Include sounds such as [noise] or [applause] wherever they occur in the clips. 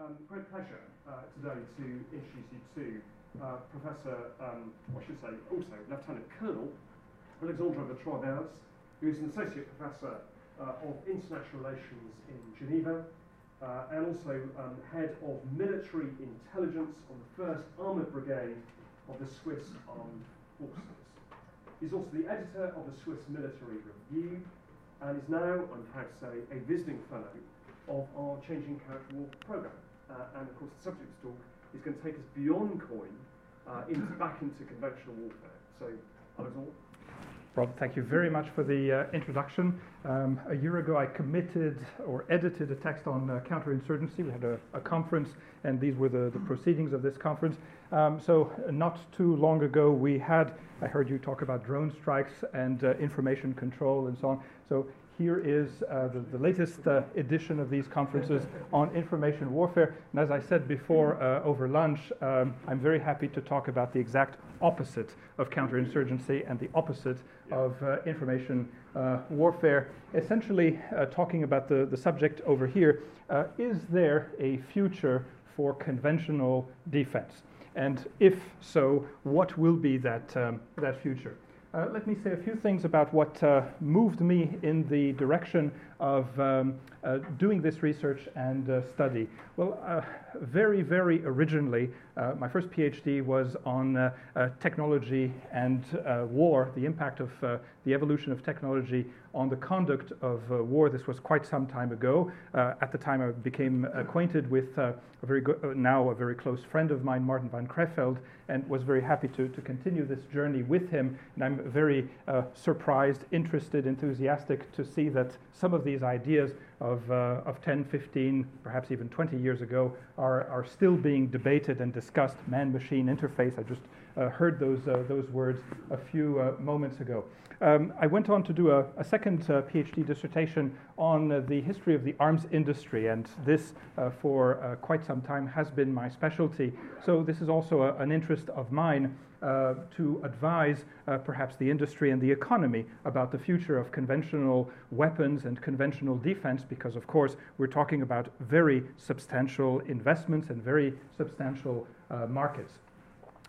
um, great pleasure uh, today to introduce you to uh, Professor, um, I should say, also Lieutenant Colonel Alexandre Betroy who is an Associate Professor uh, of International Relations in Geneva uh, and also um, Head of Military Intelligence on the 1st Armoured Brigade of the Swiss Armed Forces. He's also the editor of the Swiss Military Review and is now, I'm proud to say, a visiting fellow of our Changing Character War programme. Uh, and of course, the subject of talk is going to take us beyond COIN uh, into, [clears throat] back into conventional warfare. So, Alexandre. Rob, thank you very much for the uh, introduction. Um, a year ago, I committed or edited a text on uh, counterinsurgency. We had a, a, conference, and these were the, the [clears throat] proceedings of this conference. Um, so, not too long ago, we had, I heard you talk about drone strikes and uh, information control and so on. So, here is uh, the, the, latest uh, edition of these conferences on information warfare. And as I said before uh, over lunch, um, I'm very happy to talk about the exact opposite of counterinsurgency and the opposite of uh, information uh, warfare. Essentially, uh, talking about the, the subject over here is there a future for conventional defense? And if so, what will be that, um, that future? Uh, let me say a few things about what uh, moved me in the direction of um, uh, doing this research and uh, study. Well, uh, very, very originally, uh, my first PhD was on technology and war, the impact of the evolution of technology on the conduct of war. This was quite some time ago. at the time, I became acquainted with a very good, now a very close friend of mine, Martin van Creveld, and was very happy to, to continue this journey with him. And I'm very surprised, interested, enthusiastic to see that some of these ideas of, uh, of 10, 15, perhaps even 20 years ago are, are still being debated and discussed. Man machine interface, I just uh, heard those, uh, those words a few uh, moments ago. Um, I went on to do a, a second uh, PhD dissertation on uh, the history of the arms industry, and this, for quite some time, has been my specialty. So, this is also a, an interest of mine. Uh, to advise uh, perhaps the industry and the economy about the future of conventional weapons and conventional defense, because of course we're talking about very substantial investments and very substantial uh, markets.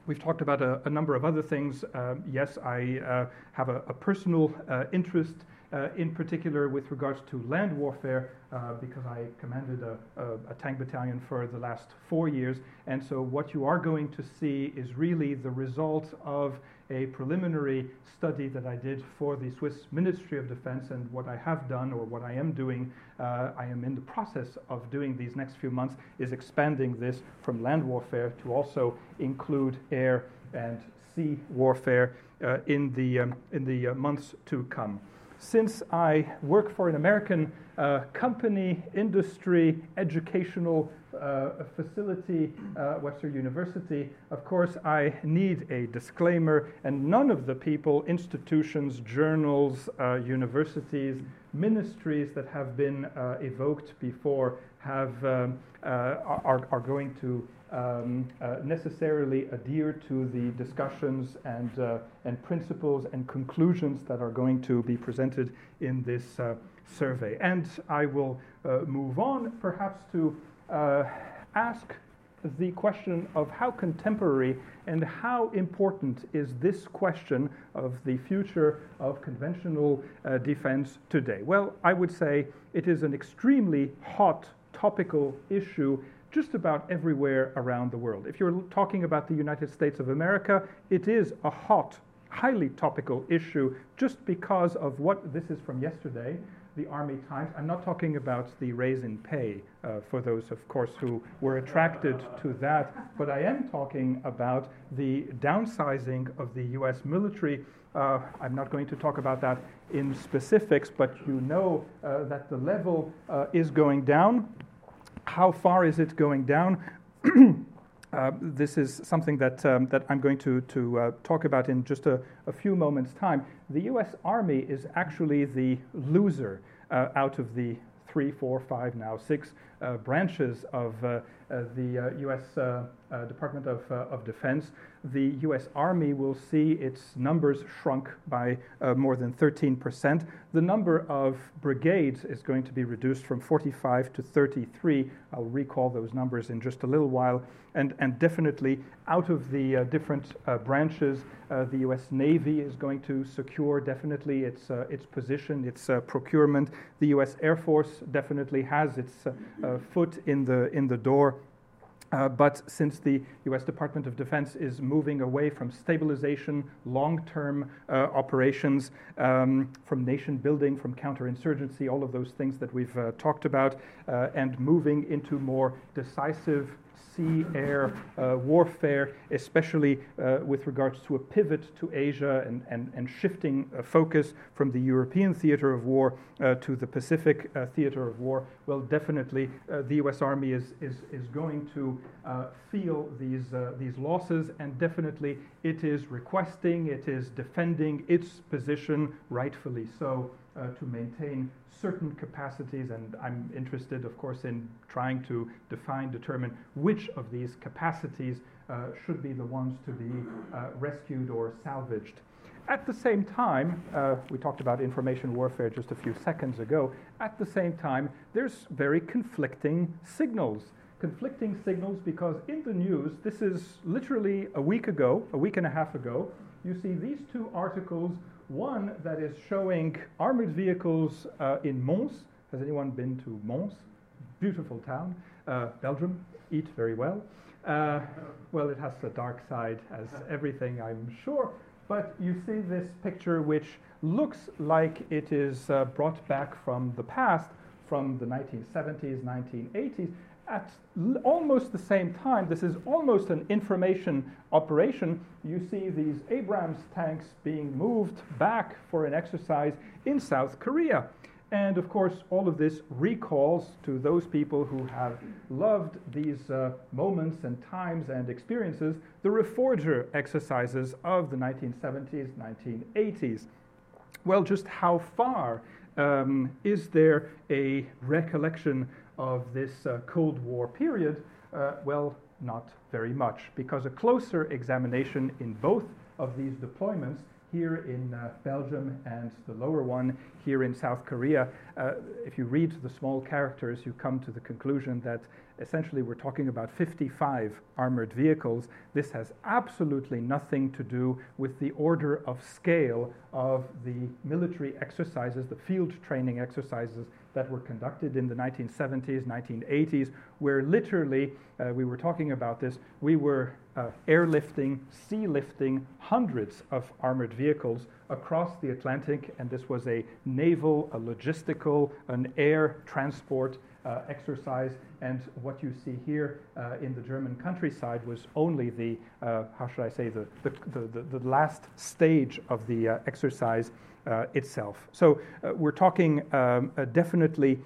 We've talked about a, a number of other things. Um, yes, I uh, have a, a personal uh, interest uh, in particular with regards to land warfare, uh, because I commanded a, a, a, tank battalion for the last four years. And so, what you are going to see is really the result of a preliminary study that I did for the Swiss Ministry of Defense. And what I have done, or what I am doing, uh, I am in the process of doing these next few months, is expanding this from land warfare to also include air and sea warfare uh, in the, um, in the uh, months to come since I work for an American uh, company, industry, educational uh, facility, uh, Webster University, of course, I need a disclaimer, and none of the people, institutions, journals, uh, universities, ministries that have been uh, evoked before have, um, uh, are, are going to um, uh, necessarily adhere to the discussions and, uh, and principles and conclusions that are going to be presented in this survey. And I will move on perhaps to ask the question of how contemporary and how important is this question of the future of conventional uh, defense today? Well, I would say it is an extremely hot topical issue just about everywhere around the world. If you're talking about the United States of America, it is a hot, highly topical issue just because of what this is from yesterday, the Army Times. I'm not talking about the raise in pay uh, for those, of course, who were attracted to that, but I am talking about the downsizing of the US military. Uh, I'm not going to talk about that in specifics, but you know uh, that the level uh, is going down how far is it going down? [clears throat] Uh, this is something that, um, that I'm going to, to uh, talk about in just a, a, few moments' time. The US Army is actually the loser out of the three, four, five, now six branches of the U.S. Uh, Department of, uh, of Defense, the U.S. Army will see its numbers shrunk by uh, more than 13%. The number of brigades is going to be reduced from 45 to 33. I'll recall those numbers in just a little while. And, and definitely, out of the uh, different uh, branches, uh, the U.S. Navy is going to secure definitely its, its position, its procurement. The U.S. Air Force definitely has its foot in the, in the door. Uh, but since the US Department of Defense is moving away from stabilization, long term uh, operations, um, from nation building, from counterinsurgency, all of those things that we've uh, talked about, uh, and moving into more decisive sea air uh, warfare, especially uh, with regards to a pivot to Asia and, and, and shifting uh, focus from the European theater of war uh, to the Pacific uh, theater of war. Well, definitely uh, the US Army is, is, is going to feel these, these losses, and definitely it is requesting, it is defending its position, rightfully so uh, to maintain certain capacities, and I'm interested, of course, in trying to define, determine which of these capacities uh, should be the ones to be uh, rescued or salvaged. At the same time, uh, we talked about information warfare just a few seconds ago. At the same time, there's very conflicting signals. Conflicting signals because in the news, this is literally a week ago, a week and a half ago, you see these two articles one that is showing armored vehicles uh, in Mons. Has anyone been to Mons? Beautiful town, uh, Belgium. Eat very well. Uh, well, it has a dark side, as everything, I'm sure. But you see this picture, which looks like it is uh, brought back from the past, from the 1970s, 1980s, at almost the same time, this is almost an information operation. You see these Abrams tanks being moved back for an exercise in South Korea. And of course, all of this recalls to those people who have loved these uh, moments and times and experiences the Reforger exercises of the 1970s, 1980s. Well, just how far um, is there a recollection of this uh, Cold War period? Uh, well, not very much, because a closer examination in both of these deployments here in uh, Belgium and the lower one here in South Korea, uh, if you read the small characters, you come to the conclusion that essentially we're talking about 55 armored vehicles. This has absolutely nothing to do with the order of scale of the military exercises, the field training exercises that were conducted in the 1970s, 1980s, where literally, uh, we were talking about this, we were uh, airlifting, sea lifting hundreds of armored vehicles across the Atlantic, and this was a naval, a logistical, an air transport uh, exercise. And what you see here uh, in the German countryside was only the, uh, how should I say, the, the, the, the last stage of the uh, exercise itself. So uh, we're talking um, uh, definitely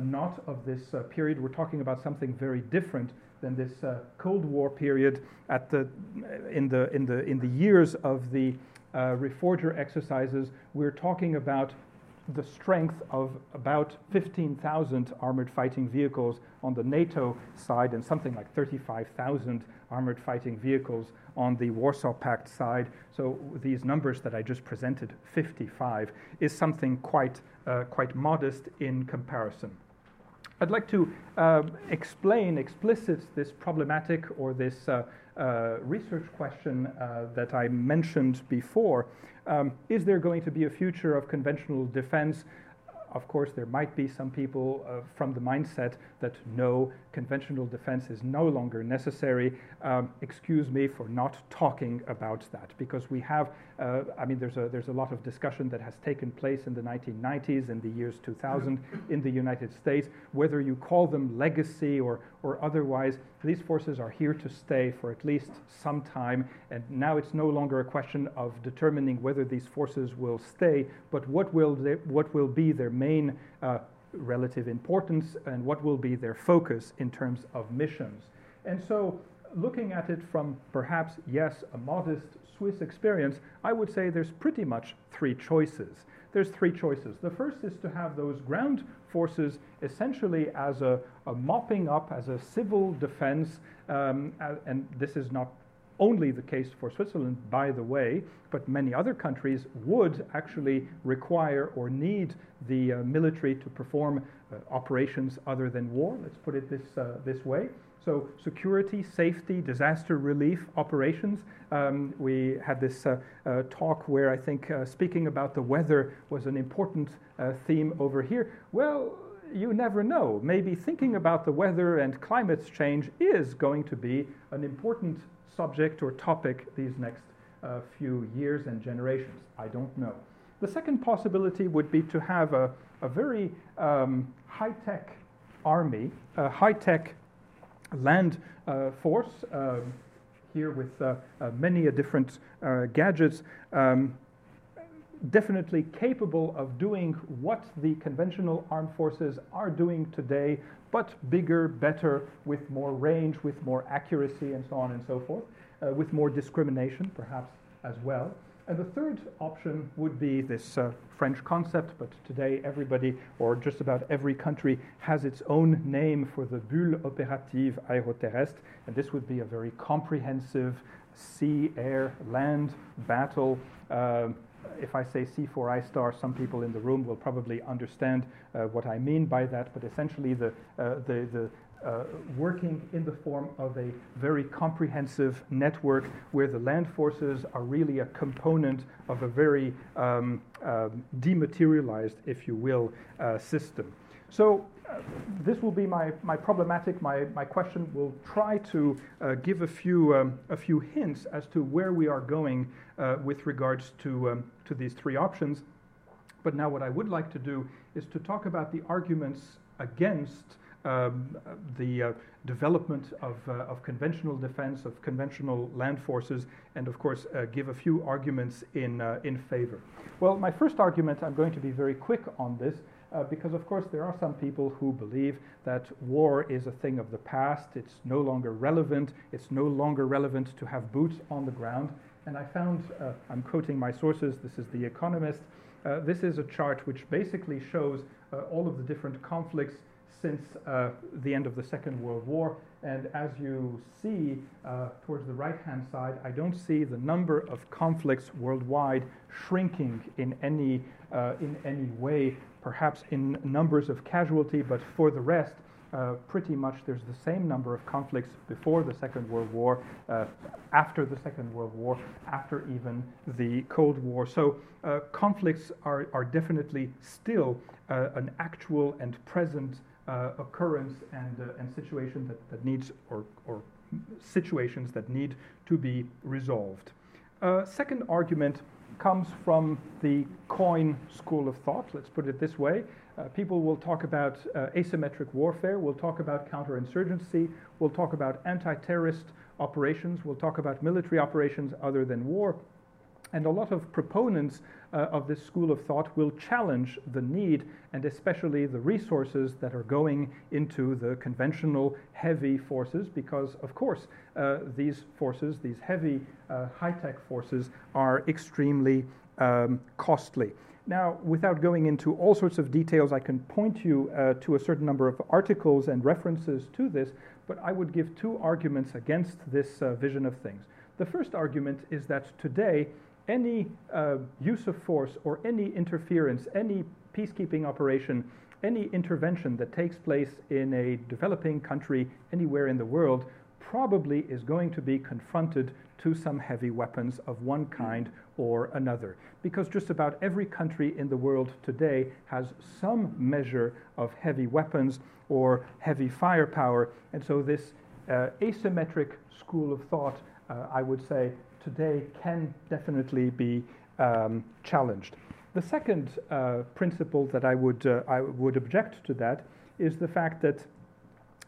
not of this period. We're talking about something very different than this Cold War period at the, in, the, in, the, in the years of the Reforger exercises. We're talking about the strength of about 15,000 armored fighting vehicles on the NATO side and something like 35,000 armored fighting vehicles on the Warsaw Pact side. So these numbers that I just presented, 55, is something quite, uh, quite modest in comparison. I'd like to uh, explain, explicit this problematic or this uh, uh, research question uh, that I mentioned before. Um, is there going to be a future of conventional defense? Of course, there might be some people uh, from the mindset that no, conventional defense is no longer necessary. Um, excuse me for not talking about that because we have, uh, I mean, there's a, there's a lot of discussion that has taken place in the 1990s and the years 2000 in the United States. Whether you call them legacy or, or otherwise, these forces are here to stay for at least some time. And now it's no longer a question of determining whether these forces will stay, but what will, they, what will be their main uh, relative importance and what will be their focus in terms of missions. And so, looking at it from perhaps, yes, a modest Swiss experience, I would say there's pretty much three choices. There's three choices. The first is to have those ground forces essentially as a, a mopping up, as a civil defense, um, and this is not only the case for Switzerland, by the way, but many other countries would actually require or need the uh, military to perform uh, operations other than war. Let's put it this, uh, this way. So, security, safety, disaster relief operations. Um, we had this uh, uh, talk where I think uh, speaking about the weather was an important theme over here. Well, you never know. Maybe thinking about the weather and climate change is going to be an important subject or topic these next uh, few years and generations. I don't know. The second possibility would be to have a, a very um, high tech army, a high tech land uh, force. Um, here with uh, uh, many different uh, gadgets, um, definitely capable of doing what the conventional armed forces are doing today, but bigger, better, with more range, with more accuracy, and so on and so forth, uh, with more discrimination perhaps as well. And the third option would be this uh, French concept, but today everybody, or just about every country, has its own name for the Bulle Opérative Aéroterrestre, and this would be a very comprehensive sea, air, land battle. Uh, if I say C4ISTAR, some people in the room will probably understand uh, what I mean by that, but essentially the, uh, the, the uh, working in the form of a very comprehensive network where the land forces are really a component of a very um, uh, dematerialized, if you will, uh, system. So uh, this will be my, my problematic, my, my question. We'll try to give a few, um, a few hints as to where we are going uh, with regards to, um, to these three options. But now what I would like to do is to talk about the arguments against um, the uh, development of, uh, of conventional defense, of conventional land forces, and of course uh, give a few arguments in, uh, in favor. Well, my first argument, I'm going to be very quick on this, uh, because of course there are some people who believe that war is a thing of the past, it's no longer relevant, it's no longer relevant to have boots on the ground. And I found, uh, I'm quoting my sources, this is The Economist, this is a chart which basically shows all of the different conflicts since uh, the end of the Second World War. And as you see uh, towards the right hand side, I don't see the number of conflicts worldwide shrinking in any, uh, in any way, perhaps in numbers of casualty, but for the rest, uh, pretty much there's the same number of conflicts before the Second World War, uh, after the Second World War, after even the Cold War. So uh, conflicts are, are definitely still uh, an actual and present uh, occurrence and, uh, and situation that, that needs or, or situations that need to be resolved. Second argument comes from the COIN school of thought. Let's put it this way. Uh, people will talk about uh, asymmetric warfare, we'll talk about counterinsurgency, we'll talk about anti terrorist operations, we'll talk about military operations other than war. And a lot of proponents uh, of this school of thought will challenge the need and especially the resources that are going into the conventional heavy forces because, of course, uh, these forces, these heavy uh, high tech forces, are extremely um, costly. Now, without going into all sorts of details, I can point you uh, to a certain number of articles and references to this, but I would give two arguments against this uh, vision of things. The first argument is that today any uh, use of force or any interference, any peacekeeping operation, any intervention that takes place in a developing country anywhere in the world probably is going to be confronted to some heavy weapons of one kind or another. Because just about every country in the world today has some measure of heavy weapons or heavy firepower. And so, this uh, asymmetric school of thought, uh, I would say, today can definitely be um, challenged. The second uh, principle that I would, uh, I would object to that is the fact that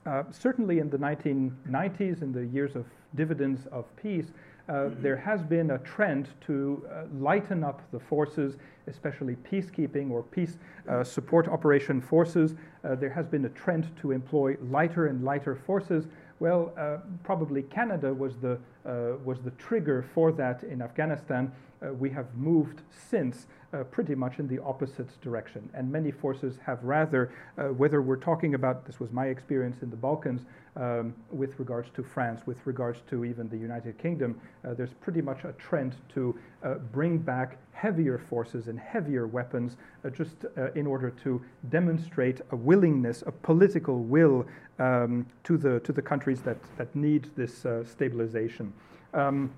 uh, certainly in the 1990s, in the years of dividends of peace, uh, mm-hmm. there has been a trend to uh, lighten up the forces especially peacekeeping or peace uh, support operation forces. Uh, there has been a trend to employ lighter and lighter forces. Well, uh, probably Canada was the, uh, was the trigger for that in Afghanistan. Uh, we have moved since uh, pretty much in the opposite direction. And many forces have rather, uh, whether we're talking about, this was my experience in the Balkans, um, with regards to France, with regards to even the United Kingdom, uh, there's pretty much a trend to uh, bring back heavier forces and heavier weapons uh, just uh, in order to demonstrate a willingness, a political will um, to, the, to the countries that, that need this stabilization. Um,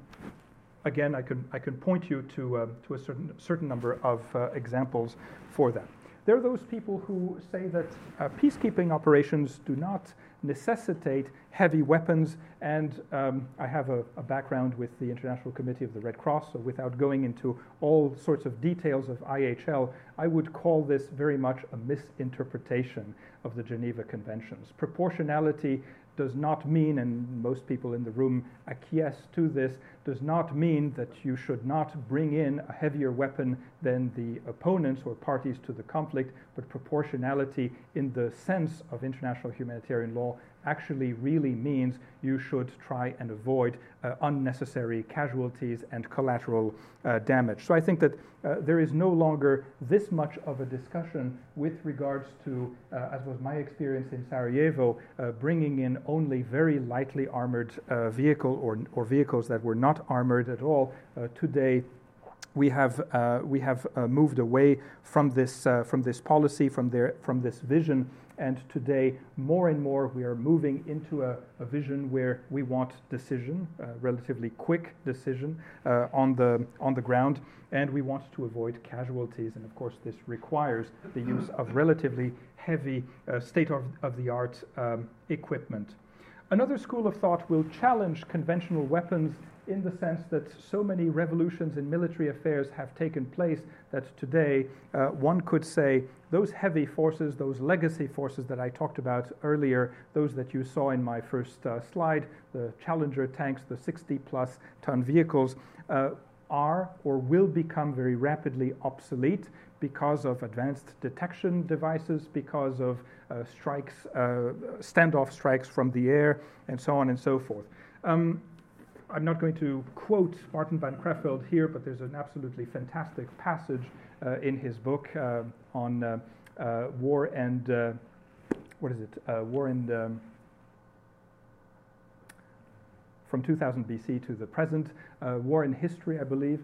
again, I can, I can point you to, uh, to a certain, certain number of uh, examples for that. There are those people who say that uh, peacekeeping operations do not necessitate heavy weapons, and um, I have a, a, background with the International Committee of the Red Cross, so without going into all sorts of details of IHL, I would call this very much a misinterpretation of the Geneva Conventions. Proportionality does not mean, and most people in the room acquiesce to this, does not mean that you should not bring in a heavier weapon than the opponents or parties to the conflict, but proportionality in the sense of international humanitarian law actually really means you should try and avoid uh, unnecessary casualties and collateral uh, damage. So I think that uh, there is no longer this much of a discussion with regards to, uh, as was my experience in Sarajevo, uh, bringing in only very lightly armored uh, vehicle or, or vehicles that were not armored at all. today, we have, we have moved away from this, from this policy, from, their, from this vision, and today, more and more, we are moving into a, a vision where we want decision, uh, relatively quick decision uh, on, the, on the ground, and we want to avoid casualties. And of course, this requires the use of relatively heavy, uh, state of, of the art um, equipment. Another school of thought will challenge conventional weapons in the sense that so many revolutions in military affairs have taken place that today uh, one could say those heavy forces, those legacy forces that I talked about earlier, those that you saw in my first uh, slide, the Challenger tanks, the 60 plus ton vehicles, uh, are or will become very rapidly obsolete because of advanced detection devices, because of uh, strikes, uh, standoff strikes from the air, and so on and so forth. Um, I'm not going to quote Martin van Creveld here, but there's an absolutely fantastic passage uh, in his book uh, on uh, uh war and what is it? War and um, from 2000 BC to the present, war in history, I believe.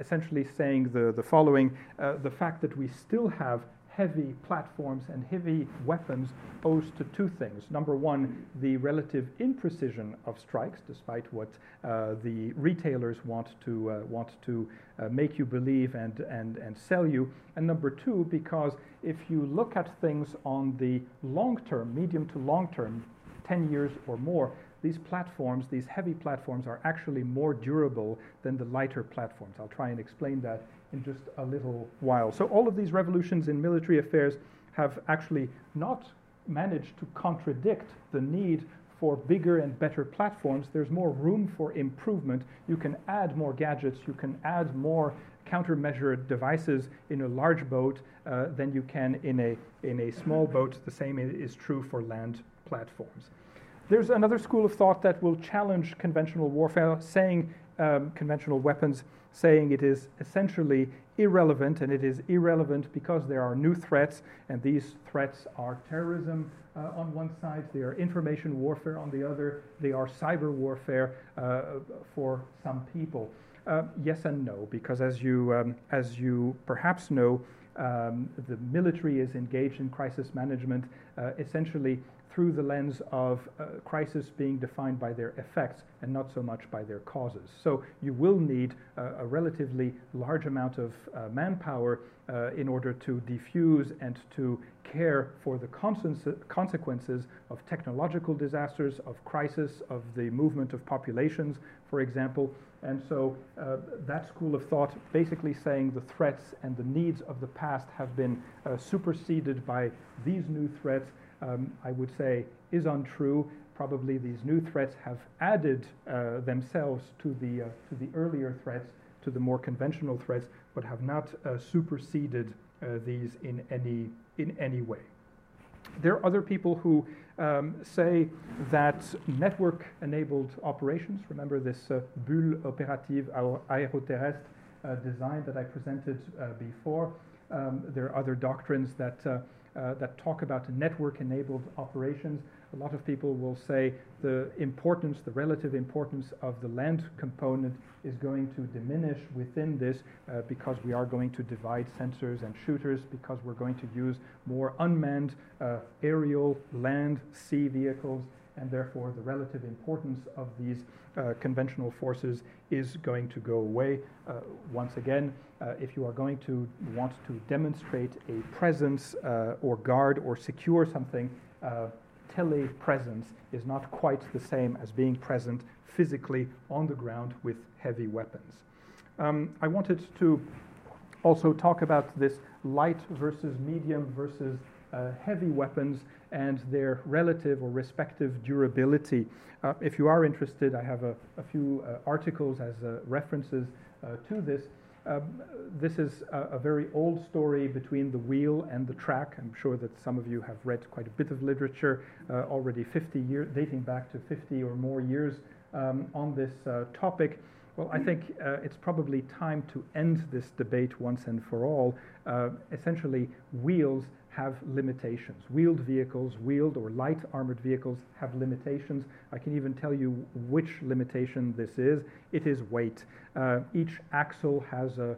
Essentially saying the, the following the fact that we still have heavy platforms and heavy weapons owes to two things. Number one, the relative imprecision of strikes, despite what uh, the retailers want to, uh, want to uh, make you believe and, and, and sell you. And number two, because if you look at things on the long term, medium to long term, 10 years or more, these platforms, these heavy platforms, are actually more durable than the lighter platforms. I'll try and explain that in just a little while. So, all of these revolutions in military affairs have actually not managed to contradict the need for bigger and better platforms. There's more room for improvement. You can add more gadgets, you can add more countermeasure devices in a large boat uh, than you can in a, in a small boat. The same is true for land platforms. There's another school of thought that will challenge conventional warfare, saying um, conventional weapons saying it is essentially irrelevant, and it is irrelevant because there are new threats, and these threats are terrorism uh, on one side, they are information warfare on the other, they are cyber warfare uh, for some people. Uh, yes and no, because as you, um, as you perhaps know, um, the military is engaged in crisis management uh, essentially through the lens of uh, crisis being defined by their effects and not so much by their causes. So you will need uh, a relatively large amount of uh, manpower uh, in order to defuse and to care for the consequences of technological disasters, of crisis, of the movement of populations, for example. And so uh, that school of thought basically saying the threats and the needs of the past have been uh, superseded by these new threats um, I would say, is untrue. Probably these new threats have added uh, themselves to the, uh, to the earlier threats, to the more conventional threats, but have not uh, superseded uh, these in any, in any way. There are other people who um, say that network enabled operations, remember this uh, bulle opérative aéroterrestre uh, design that I presented before, um, there are other doctrines that, uh, that talk about network enabled operations a lot of people will say the importance, the relative importance of the land component is going to diminish within this uh, because we are going to divide sensors and shooters, because we're going to use more unmanned uh, aerial, land, sea vehicles, and therefore the relative importance of these uh, conventional forces is going to go away. Uh, once again, uh, if you are going to want to demonstrate a presence uh, or guard or secure something, telepresence is not quite the same as being present physically on the ground with heavy weapons. Um, I wanted to also talk about this light versus medium versus uh, heavy weapons and their relative or respective durability. Uh, if you are interested, I have a, a few uh, articles as uh, references uh, to this. Um, this is a, a, very old story between the wheel and the track. I'm sure that some of you have read quite a bit of literature already 50 years, dating back to 50 or more years um, on this topic. Well, I think uh, it's probably time to end this debate once and for all. Uh, essentially, wheels have limitations. Wheeled vehicles, wheeled or light armored vehicles have limitations. I can even tell you which limitation this is. It is weight. Uh, each axle has a,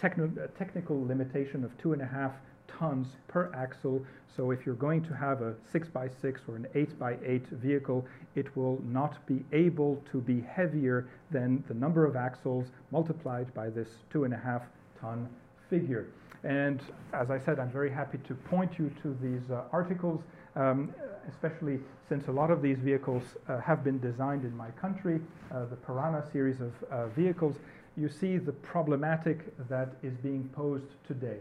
techni- a technical limitation of two and a half tons per axle. So if you're going to have a 6x6 or an 8x8 vehicle, it will not be able to be heavier than the number of axles multiplied by this two and a half ton figure. And as I said, I'm very happy to point you to these uh, articles, um, especially since a lot of these vehicles uh, have been designed in my country, uh, the Piranha series of uh, vehicles. You see the problematic that is being posed today.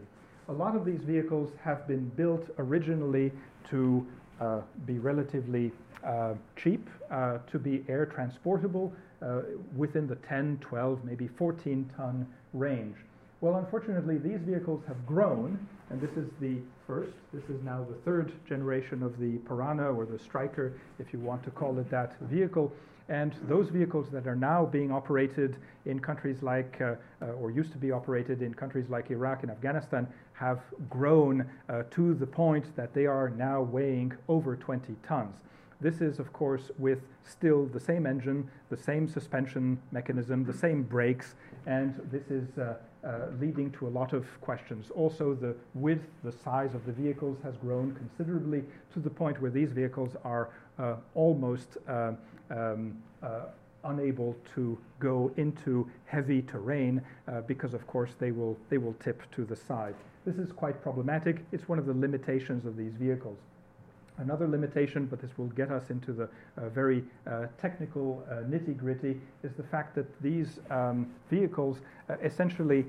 A lot of these vehicles have been built originally to uh, be relatively uh, cheap, to be air transportable within the 10, 12, maybe 14 ton range. Well, unfortunately, these vehicles have grown, and this is the first. This is now the third generation of the Piranha or the Stryker, if you want to call it that, vehicle. And those vehicles that are now being operated in countries like, uh, uh, or used to be operated in countries like Iraq and Afghanistan, have grown uh, to the point that they are now weighing over 20 tons. This is, of course, with still the same engine, the same suspension mechanism, the same brakes, and this is uh, uh, leading to a lot of questions. Also, the width, the size of the vehicles has grown considerably to the point where these vehicles are uh, almost uh, um, uh, unable to go into heavy terrain uh, because, of course, they will, they will tip to the side. This is quite problematic. It's one of the limitations of these vehicles. Another limitation, but this will get us into the uh, very uh, technical uh, nitty gritty, is the fact that these um, vehicles uh, essentially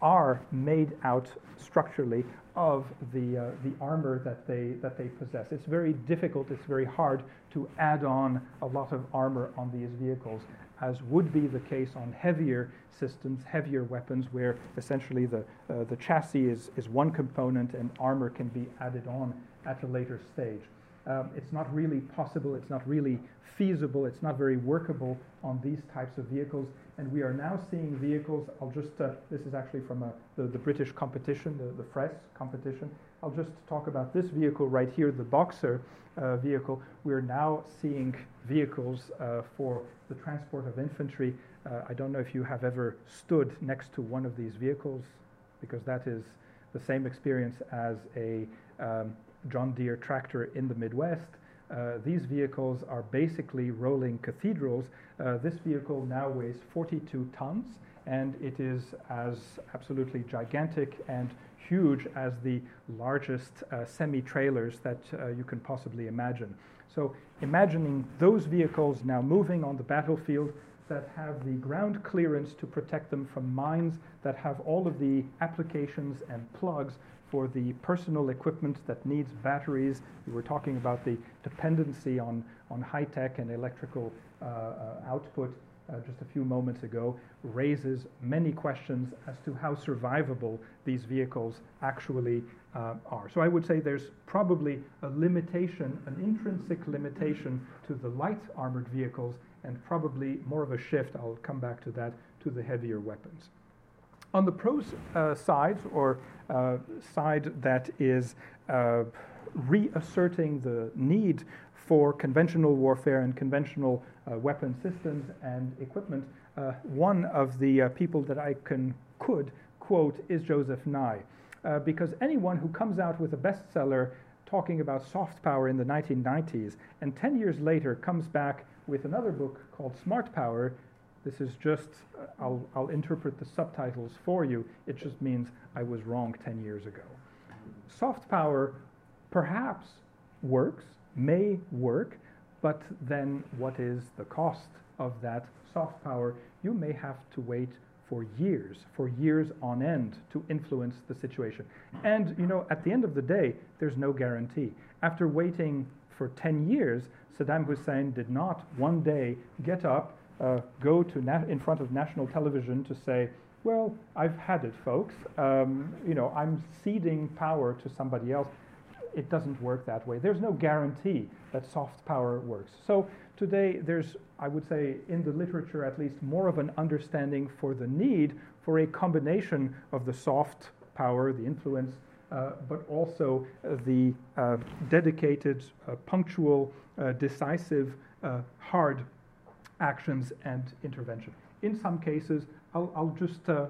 are made out structurally of the, uh, the armor that they, that they possess. It's very difficult, it's very hard to add on a lot of armor on these vehicles, as would be the case on heavier systems, heavier weapons, where essentially the, uh, the chassis is, is one component and armor can be added on at a later stage. Um, it's not really possible, it's not really feasible, it's not very workable on these types of vehicles. And we are now seeing vehicles, I'll just, uh, this is actually from a, uh, the, the, British competition, the, the FRES competition. I'll just talk about this vehicle right here, the Boxer uh, vehicle. We're now seeing vehicles uh, for the transport of infantry. Uh, I don't know if you have ever stood next to one of these vehicles, because that is the same experience as a um, John Deere tractor in the Midwest. Uh, these vehicles are basically rolling cathedrals. Uh, this vehicle now weighs 42 tons and it is as absolutely gigantic and huge as the largest uh, semi trailers that uh, you can possibly imagine. So, imagining those vehicles now moving on the battlefield that have the ground clearance to protect them from mines, that have all of the applications and plugs for the personal equipment that needs batteries. We were talking about the dependency on, on high tech and electrical uh, uh, output. uh, just a few moments ago, raises many questions as to how survivable these vehicles actually uh, are. So I would say there's probably a limitation, an intrinsic limitation to the light armored vehicles, and probably more of a shift, I'll come back to that, to the heavier weapons. On the pros uh, side, or uh, side that is uh, reasserting the need for conventional warfare and conventional uh, weapon systems and equipment, uh, one of the uh, people that I can could quote is Joseph Nye, because anyone who comes out with a bestseller talking about soft power in the 1990s and 10 years later comes back with another book called Smart Power, this is just, I'll, I'll interpret the subtitles for you. It just means I was wrong 10 years ago. Soft power perhaps works, may work, but then what is the cost of that soft power? You may have to wait for years, for years on end to influence the situation. And, you know, at the end of the day, there's no guarantee. After waiting for 10 years, Saddam Hussein did not one day get up, uh, go to in front of national television to say, well, I've had it, folks. Um, you know, I'm ceding power to somebody else it doesn't work that way. There's no guarantee that soft power works. So today there's, I would say, in the literature at least, more of an understanding for the need for a combination of the soft power, the influence, uh, but also uh, the uh, dedicated, uh, punctual, uh, decisive, uh, hard actions and intervention. In some cases, I'll, I'll just uh,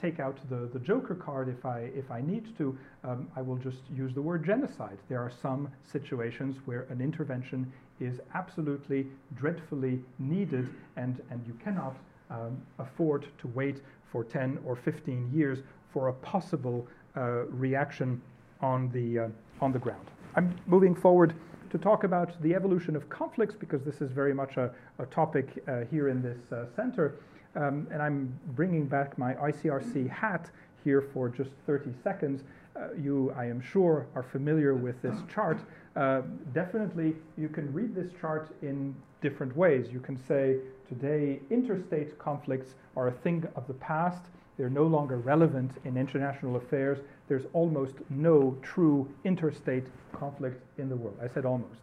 take out the, the Joker card if I, if I need to. Um, I will just use the word genocide. There are some situations where an intervention is absolutely dreadfully needed, and, and you cannot um, afford to wait for 10 or 15 years for a possible uh, reaction on the, uh, on the ground. I'm moving forward to talk about the evolution of conflicts because this is very much a, a topic uh, here in this uh, center. Um, and I'm bringing back my ICRC hat here for just 30 seconds. Uh, you, I am sure, are familiar with this chart. Uh, definitely, you can read this chart in different ways. You can say today interstate conflicts are a thing of the past. They're no longer relevant in international affairs. There's almost no true interstate conflict in the world. I said almost.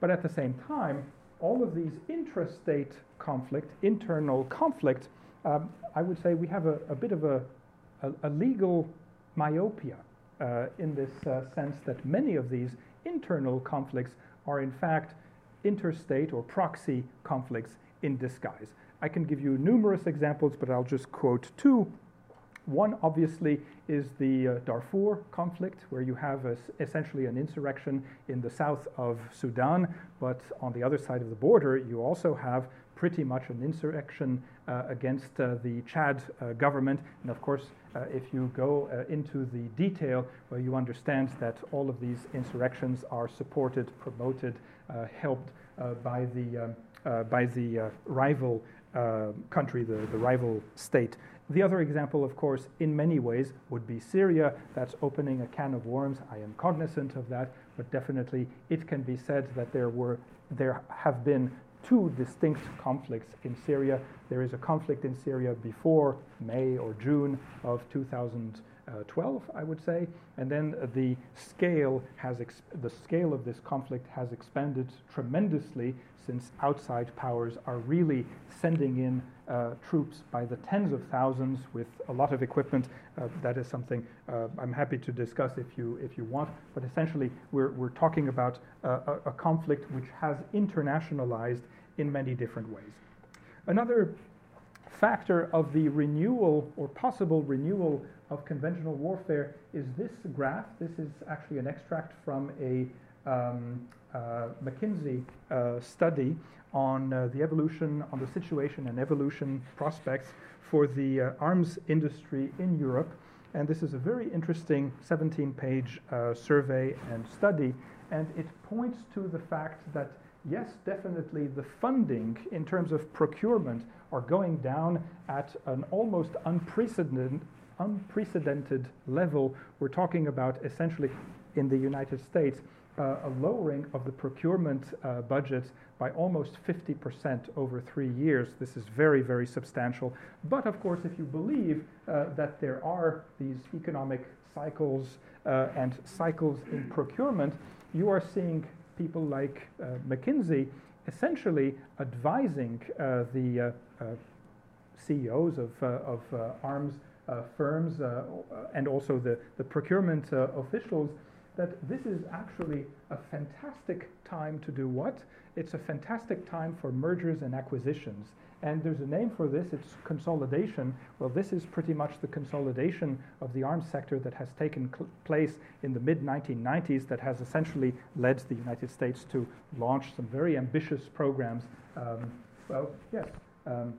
But at the same time, all of these intrastate conflict, internal conflict, um, I would say we have a, a bit of a, a, a legal myopia uh, in this uh, sense that many of these internal conflicts are in fact interstate or proxy conflicts in disguise. I can give you numerous examples, but I'll just quote two. One, obviously, is the uh, Darfur conflict, where you have a, essentially an insurrection in the south of Sudan, but on the other side of the border, you also have pretty much an insurrection uh, against uh, the Chad uh, government. And of course, uh, if you go uh, into the detail, well, you understand that all of these insurrections are supported, promoted, helped by the, um, by the rival Um, country, the, the rival state. The other example, of course, in many ways would be Syria. That's opening a can of worms. I am cognizant of that, but definitely it can be said that there were there have been two distinct conflicts in Syria. There is a conflict in Syria before May or June of 2012, I would say, and then the scale has the scale of this conflict has expanded tremendously since outside powers are really sending in uh, troops by the tens of thousands with a lot of equipment. Uh, that is something uh, I'm happy to discuss if you if you want. But essentially, we're we're talking about a, a conflict which has internationalized in many different ways. Another factor of the renewal or possible renewal of conventional warfare is this graph. This is actually an extract from a um, uh, McKinsey uh, study on uh, the evolution, on the situation and evolution prospects for the uh, arms industry in Europe. And this is a very interesting 17 page uh, survey and study. And it points to the fact that yes, definitely the funding in terms of procurement are going down at an almost unprecedented, unprecedented level. We're talking about essentially in the United States uh, a lowering of the procurement uh, budgets by almost 50% over three years. This is very, very substantial. But of course, if you believe uh, that there are these economic cycles uh, and cycles in procurement, you are seeing people like uh, McKinsey essentially advising uh, the CEOs of, of arms firms and also the, the procurement officials that this is actually a fantastic time to do what? It's a fantastic time for mergers and acquisitions. And there's a name for this, it's consolidation. Well, this is pretty much the consolidation of the arms sector that has taken place in the mid 1990s, that has essentially led the United States to launch some very ambitious programs. Um, well, yes, um,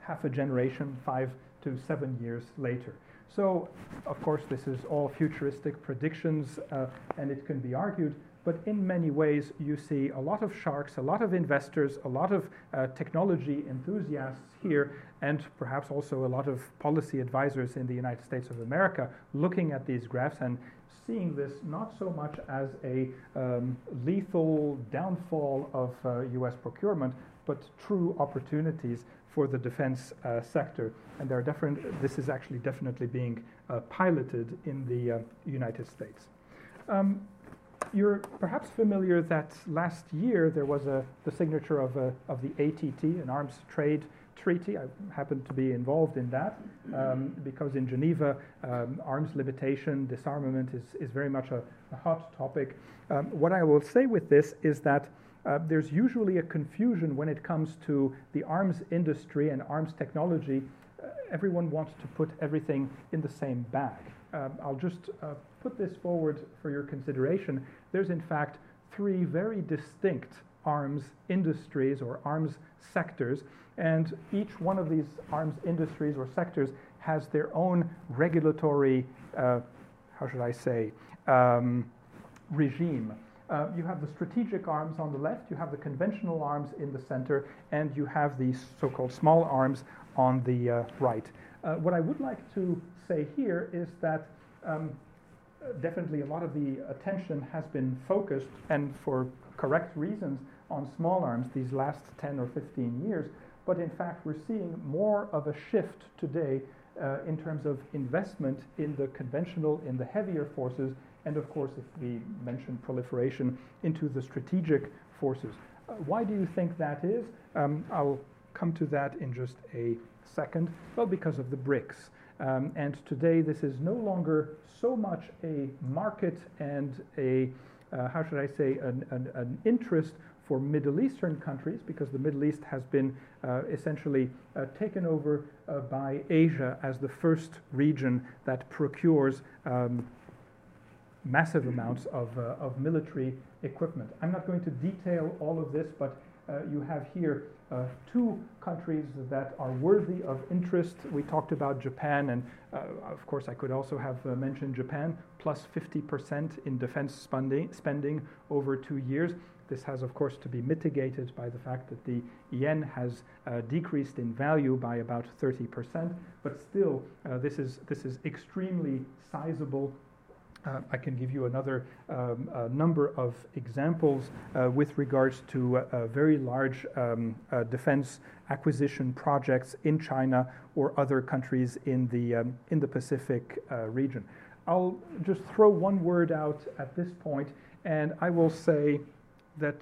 half a generation, five to seven years later. So, of course, this is all futuristic predictions, uh, and it can be argued, but in many ways, you see a lot of sharks, a lot of investors, a lot of uh, technology enthusiasts here, and perhaps also a lot of policy advisors in the United States of America looking at these graphs and seeing this not so much as a um, lethal downfall of uh, US procurement, but true opportunities for the defense uh, sector. And there are different, this is actually definitely being uh, piloted in the uh, United States. Um, you're perhaps familiar that last year there was a, the signature of, a, of the ATT, an arms trade treaty. I happened to be involved in that um, because in Geneva, um, arms limitation, disarmament is, is very much a, a hot topic. Um, what I will say with this is that uh, there's usually a confusion when it comes to the arms industry and arms technology. Uh, everyone wants to put everything in the same bag. Um, I'll just uh, put this forward for your consideration. There's, in fact, three very distinct arms industries or arms sectors, and each one of these arms industries or sectors has their own regulatory, uh, how should I say, um, regime. Uh, you have the strategic arms on the left, you have the conventional arms in the center, and you have the so called small arms on the uh, right. Uh, what I would like to say here is that um, definitely a lot of the attention has been focused, and for correct reasons, on small arms these last 10 or 15 years. But in fact, we're seeing more of a shift today uh, in terms of investment in the conventional, in the heavier forces, and of course, if we mention proliferation, into the strategic forces. Uh, why do you think that is? Um, I'll come to that in just a second. Well, because of the BRICS. Um, and today, this is no longer so much a market and a, uh, how should I say, an, an, an, interest for Middle Eastern countries, because the Middle East has been uh, essentially uh, taken over uh, by Asia as the first region that procures um, massive amounts of, uh, of military equipment. I'm not going to detail all of this, but uh, you have here uh, two countries that are worthy of interest. We talked about Japan, and uh, of course, I could also have uh, mentioned Japan, plus 50% in defense spending, spending over two years. This has, of course, to be mitigated by the fact that the yen has uh, decreased in value by about 30%, but still, uh, this, is, this is extremely sizable uh, I can give you another um, number of examples uh, with regards to uh, very large um, uh, defense acquisition projects in China or other countries in the, um, in the Pacific uh, region. I'll just throw one word out at this point, and I will say that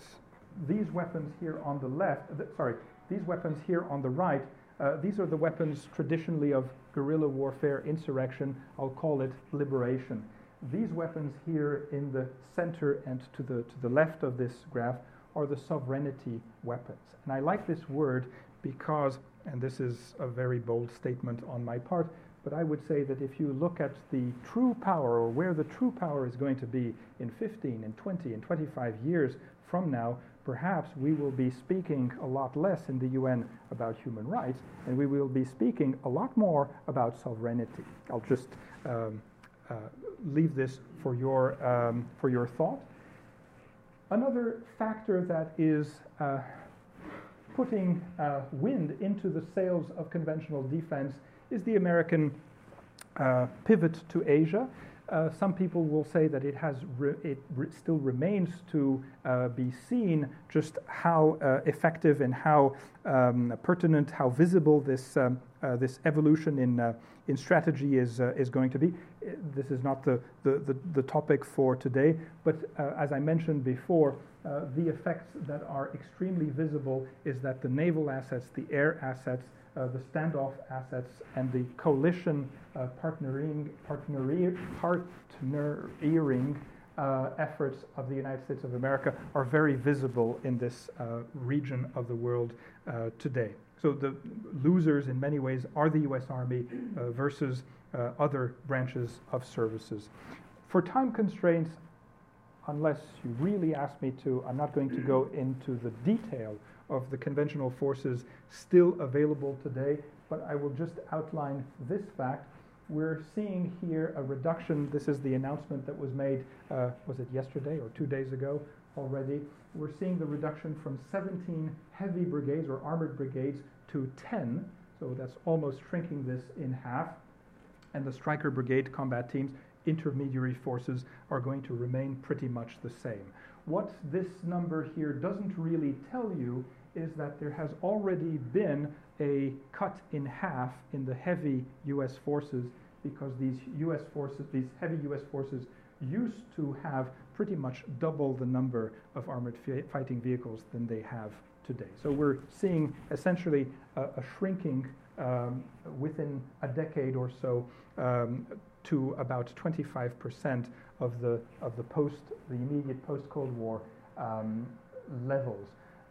these weapons here on the left, th- sorry, these weapons here on the right, uh, these are the weapons traditionally of guerrilla warfare, insurrection. I'll call it liberation. These weapons here in the center and to the, to the left of this graph are the sovereignty weapons. And I like this word because, and this is a very bold statement on my part, but I would say that if you look at the true power or where the true power is going to be in 15 and 20 and 25 years from now, perhaps we will be speaking a lot less in the UN about human rights and we will be speaking a lot more about sovereignty. I'll just um, leave this for your, um, for your thought. Another factor that is uh, putting uh, wind into the sails of conventional defense is the American uh, pivot to Asia. Uh, some people will say that it has re- it re- still remains to uh, be seen just how uh, effective and how um, pertinent, how visible this um, uh, this evolution in uh, in strategy is uh, is going to be. This is not the the, the, the topic for today, but as I mentioned before, the effects that are extremely visible is that the naval assets, the air assets, the standoff assets and the coalition uh, partnering, partnering, partnering uh, efforts of the United States of America are very visible in this uh, region of the world uh, today. So the losers, in many ways, are the U.S. Army uh, versus other branches of services. For time constraints, unless you really ask me to, I'm not going to go into the detail of the conventional forces still available today, but I will just outline this fact. We're seeing here a reduction. This is the announcement that was made, uh, was it yesterday or two days ago already? We're seeing the reduction from 17 heavy brigades or armored brigades to 10. So that's almost shrinking this in half. And the Stryker brigade combat teams, intermediary forces, are going to remain pretty much the same. What this number here doesn't really tell you is that there has already been a cut in half in the heavy U.S. forces because these U.S. forces, these heavy U.S. forces, used to have pretty much double the number of armored fighting vehicles than they have today. So we're seeing essentially a, a shrinking um, within a decade or so um, to about 25% of the of the post the immediate post Cold War um, levels.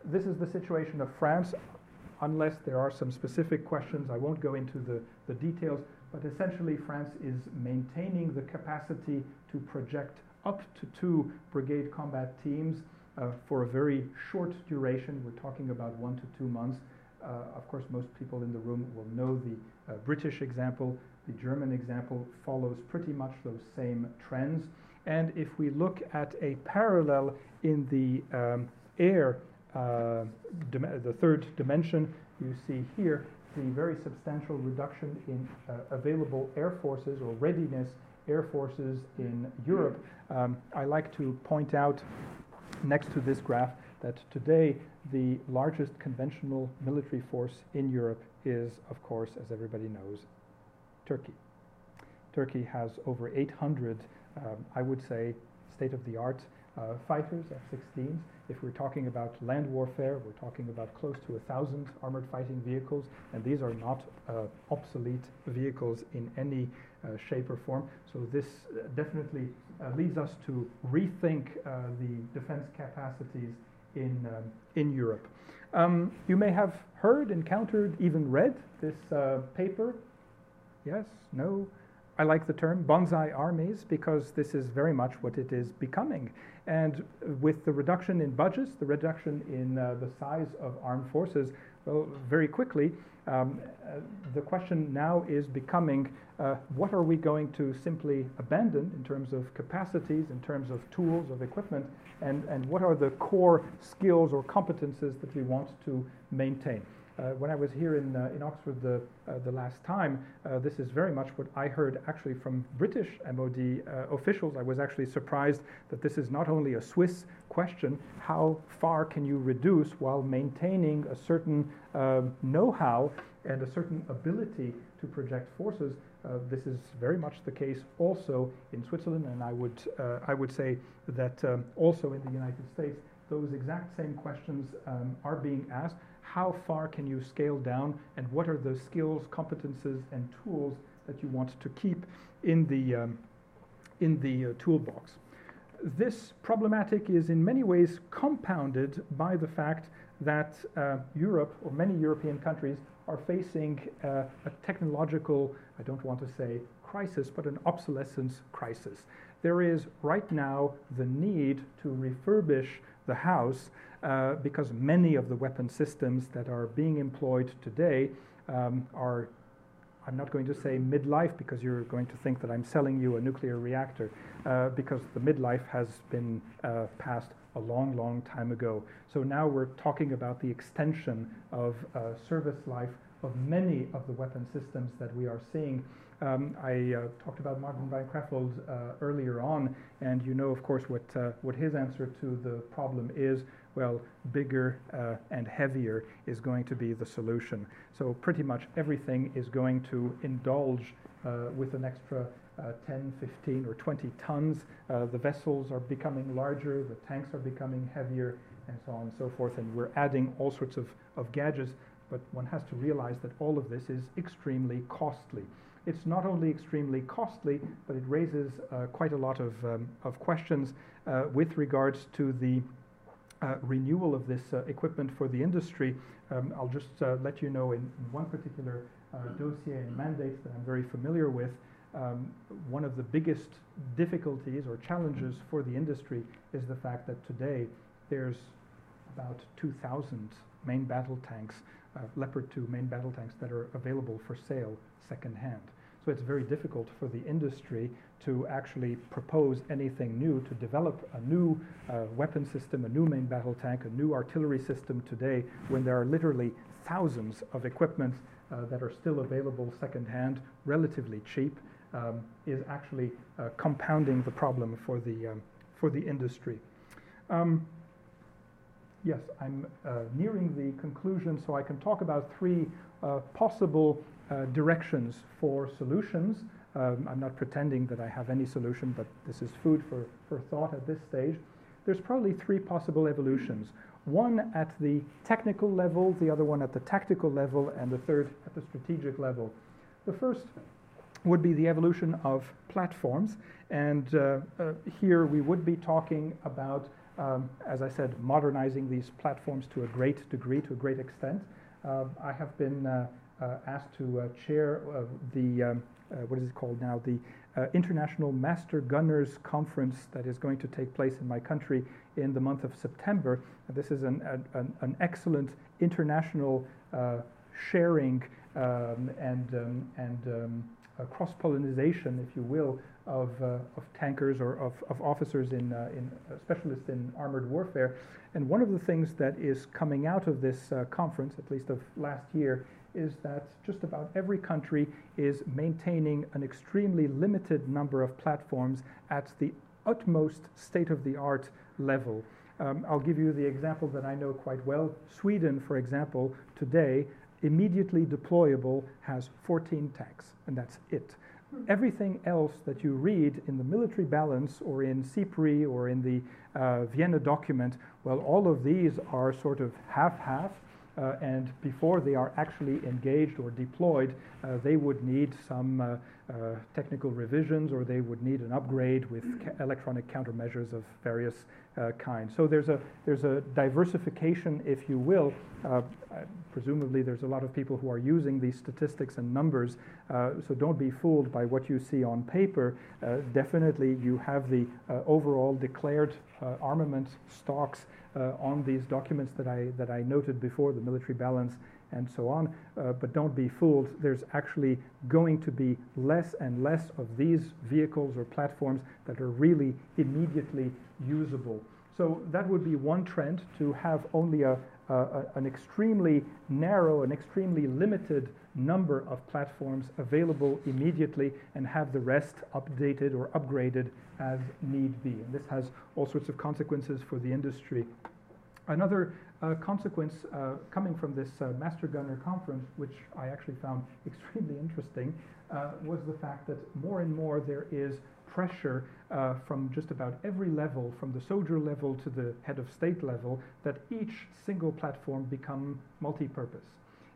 This is the situation of France. Unless there are some specific questions, I won't go into the, the details, but essentially France is maintaining the capacity to project up to two brigade combat teams uh, for a very short duration. We're talking about one to two months. Uh, of course, most people in the room will know the uh, British example. The German example follows pretty much those same trends. And if we look at a parallel in the um, air, uh, the third dimension, you see here the very substantial reduction in uh, available air forces or readiness air forces in Europe. Um, I like to point out next to this graph that today the largest conventional military force in Europe is, of course, as everybody knows, Turkey. Turkey has over 800, um, I would say, state of the art uh, fighters, F 16s. If we're talking about land warfare, we're talking about close to a thousand armored fighting vehicles, and these are not uh, obsolete vehicles in any uh, shape or form. So this uh, definitely uh, leads us to rethink uh, the defense capacities in, um, in Europe. Um, you may have heard, encountered, even read this paper. Yes? No? I like the term bonsai armies because this is very much what it is becoming. And with the reduction in budgets, the reduction in uh, the size of armed forces, well, very quickly, um, uh, the question now is becoming uh, what are we going to simply abandon in terms of capacities, in terms of tools, of equipment, and, and what are the core skills or competences that we want to maintain? Uh, when I was here in, uh, in Oxford the, uh, the last time, uh, this is very much what I heard actually from British MOD uh, officials. I was actually surprised that this is not only a Swiss question, how far can you reduce while maintaining a certain know how and a certain ability to project forces? Uh, this is very much the case also in Switzerland, and I would, I would say that um, also in the United States, those exact same questions um, are being asked how far can you scale down and what are the skills, competences, and tools that you want to keep in the, um, in the uh, toolbox. This problematic is in many ways compounded by the fact that uh, Europe, or many European countries, are facing uh, a technological, I don't want to say crisis, but an obsolescence crisis. There is right now the need to refurbish the house uh, because many of the weapon systems that are being employed today um, are, I'm not going to say midlife because you're going to think that I'm selling you a nuclear reactor, uh, because the midlife has been uh, passed a long, long time ago. So now we're talking about the extension of uh, service life of many of the weapon systems that we are seeing. Um, I uh, talked about Martin van Creveld uh, earlier on, and you know, of course, what, uh, what his answer to the problem is. Well, bigger uh, and heavier is going to be the solution. So, pretty much everything is going to indulge uh, with an extra uh, 10, 15, or 20 tons. the vessels are becoming larger, the tanks are becoming heavier, and so on and so forth. And we're adding all sorts of, of gadgets, but one has to realize that all of this is extremely costly. It's not only extremely costly, but it raises uh, quite a lot of, um, of questions uh, with regards to the uh, renewal of this uh, equipment for the industry. Um, I'll just uh, let you know in, in one particular uh, dossier and mandates that I'm very familiar with, um, one of the biggest difficulties or challenges for the industry is the fact that today there's about 2,000 main battle tanks, uh, Leopard 2 main battle tanks that are available for sale secondhand. So it's very difficult for the industry to actually propose anything new, to develop a new uh, weapon system, a new main battle tank, a new artillery system today, when there are literally thousands of equipment uh, that are still available secondhand, relatively cheap, um, is actually uh, compounding the problem for the, um, for the industry. Um, yes, I'm uh, nearing the conclusion, so I can talk about three uh, possible uh, directions for solutions. Um, I'm not pretending that I have any solution, but this is food for, for thought at this stage. There's probably three possible evolutions. One at the technical level, the other one at the tactical level, and the third at the strategic level. The first would be the evolution of platforms, and uh, uh, here we would be talking about um, as I said, modernizing these platforms to a great degree, to a great extent. Uh, I have been uh, uh, asked to uh, chair the, um, uh, what is it called now, the uh, International Master Gunners Conference that is going to take place in my country in the month of September. this is an, an, an excellent international sharing um, and, um, and um, cross pollination, if you will, of, uh, of tankers or of, of officers in, uh, in uh, specialists in armored warfare. And one of the things that is coming out of this conference, at least of last year, is that just about every country is maintaining an extremely limited number of platforms at the utmost state of the art level. Um, I'll give you the example that I know quite well. Sweden, for example, today, immediately deployable, has 14 tanks, and that's it everything else that you read in the military balance or in SIPRI or in the uh, Vienna document, well, all of these are sort of half half. Uh, and before they are actually engaged or deployed, uh, they would need some uh, uh, technical revisions or they would need an upgrade with ca electronic countermeasures of various uh, kind. So there's a, there's a diversification, if you will. Uh, presumably, there's a lot of people who are using these statistics and numbers, so don't be fooled by what you see on paper. Definitely, you have the overall declared armament stocks on these documents that I, that I noted before, the military balance and so on. Uh, but don't be fooled. There's actually going to be less and less of these vehicles or platforms that are really immediately usable. So that would be one trend to have only a, an extremely narrow, an extremely limited number of platforms available immediately and have the rest updated or upgraded as need be. And this has all sorts of consequences for the industry. Another uh, consequence uh, coming from this uh, Master Gunner conference, which I actually found [laughs] extremely interesting, uh, was the fact that more and more there is pressure uh, from just about every level, from the soldier level to the head of state level, that each single platform become multi-purpose.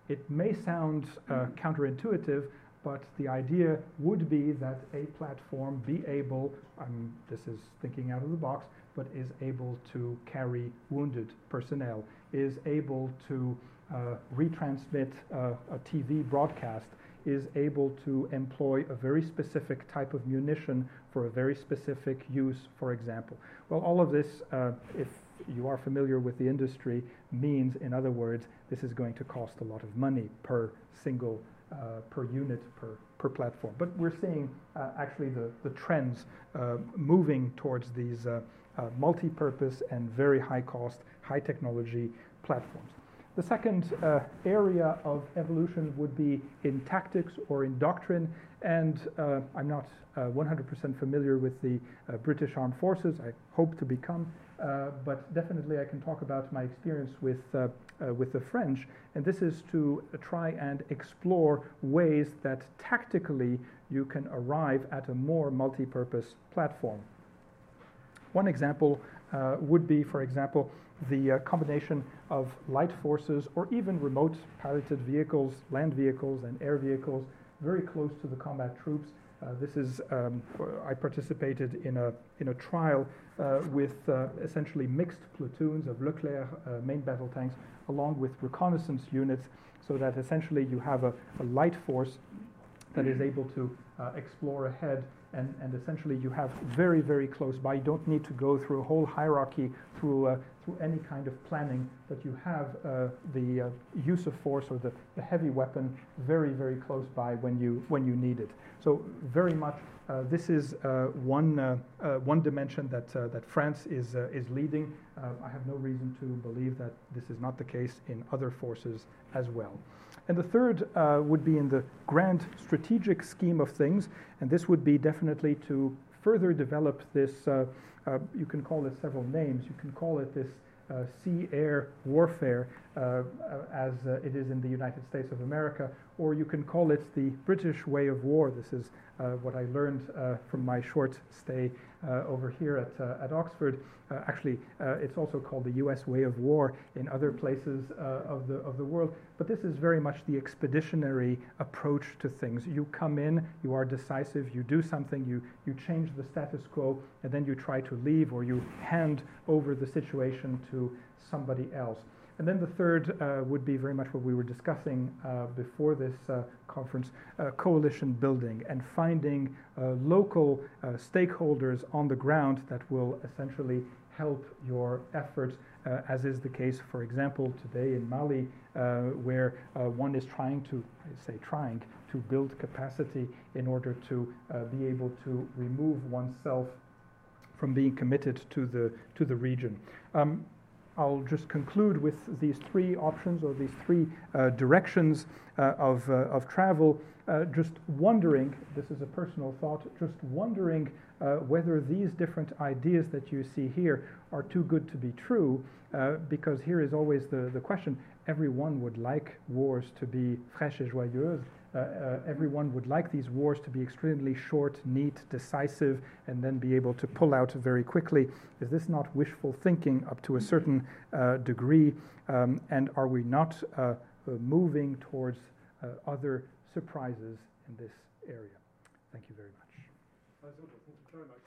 It may sound uh, counterintuitive, but the idea would be that a platform be able, um, this is thinking out of the box, but is able to carry wounded personnel, is able to uh, retransmit uh, a TV broadcast, is able to employ a very specific type of munition for a very specific use, for example. Well, all of this, uh, if you are familiar with the industry, means, in other words, this is going to cost a lot of money per single, uh, per unit, per, per platform. But we're seeing uh, actually the, the trends uh, moving towards these uh, uh, multi-purpose and very high cost, high technology platforms. The second uh, area of evolution would be in tactics or in doctrine, and uh, I'm not 100% uh, familiar with the uh, British Armed Forces. I hope to become, uh, but definitely I can talk about my experience with, with the French, and this is to try and explore ways that tactically you can arrive at a more multi-purpose platform. One example uh, would be, for example, the uh, combination of light forces or even remote piloted vehicles, land vehicles, and air vehicles very close to the combat troops. Uh, this is, um, I participated in a, in a trial uh, with uh, essentially mixed platoons of Leclerc uh, main battle tanks along with reconnaissance units so that essentially you have a, a light force that is able to uh, explore ahead and, and essentially you have very, very close by. You don't need to go through a whole hierarchy through, uh, through any kind of planning, but you have uh, the uh, use of force or the, the heavy weapon very, very close by when you, when you need it. So very much uh, this is uh, one, one dimension that, that France is, is leading. I have no reason to believe that this is not the case in other forces as well. And the third uh, would be in the grand strategic scheme of things, and this would be definitely to further develop this. Uh, uh, you can call it several names. You can call it this uh, sea air warfare uh, uh, as uh, it is in the United States of America, or you can call it the British way of war. This is uh, what I learned uh, from my short stay over here at, at Oxford. actually, it's also called the US way of war in other places of, the, of the world. But this is very much the expeditionary approach to things. You come in, you are decisive, you do something, you, you change the status quo, and then you try to leave or you hand over the situation to somebody else. And then the third uh, would be very much what we were discussing uh, before this uh, conference uh, coalition building and finding uh, local uh, stakeholders on the ground that will essentially help your efforts, as is the case, for example, today in Mali, where one is trying to, I say trying, to build capacity in order to be able to remove oneself from being committed to the, to the region. Um, I'll just conclude with these three options or these three uh, directions uh, of, uh, of travel. Uh, just wondering, this is a personal thought, just wondering uh, whether these different ideas that you see here are too good to be true, because here is always the, the question everyone would like wars to be fraîches et joyeuses, Uh, uh, everyone would like these wars to be extremely short, neat, decisive, and then be able to pull out very quickly. Is this not wishful thinking up to a certain uh, degree? Um, and are we not uh, moving towards other surprises in this area? Thank you very much. Thank you very much.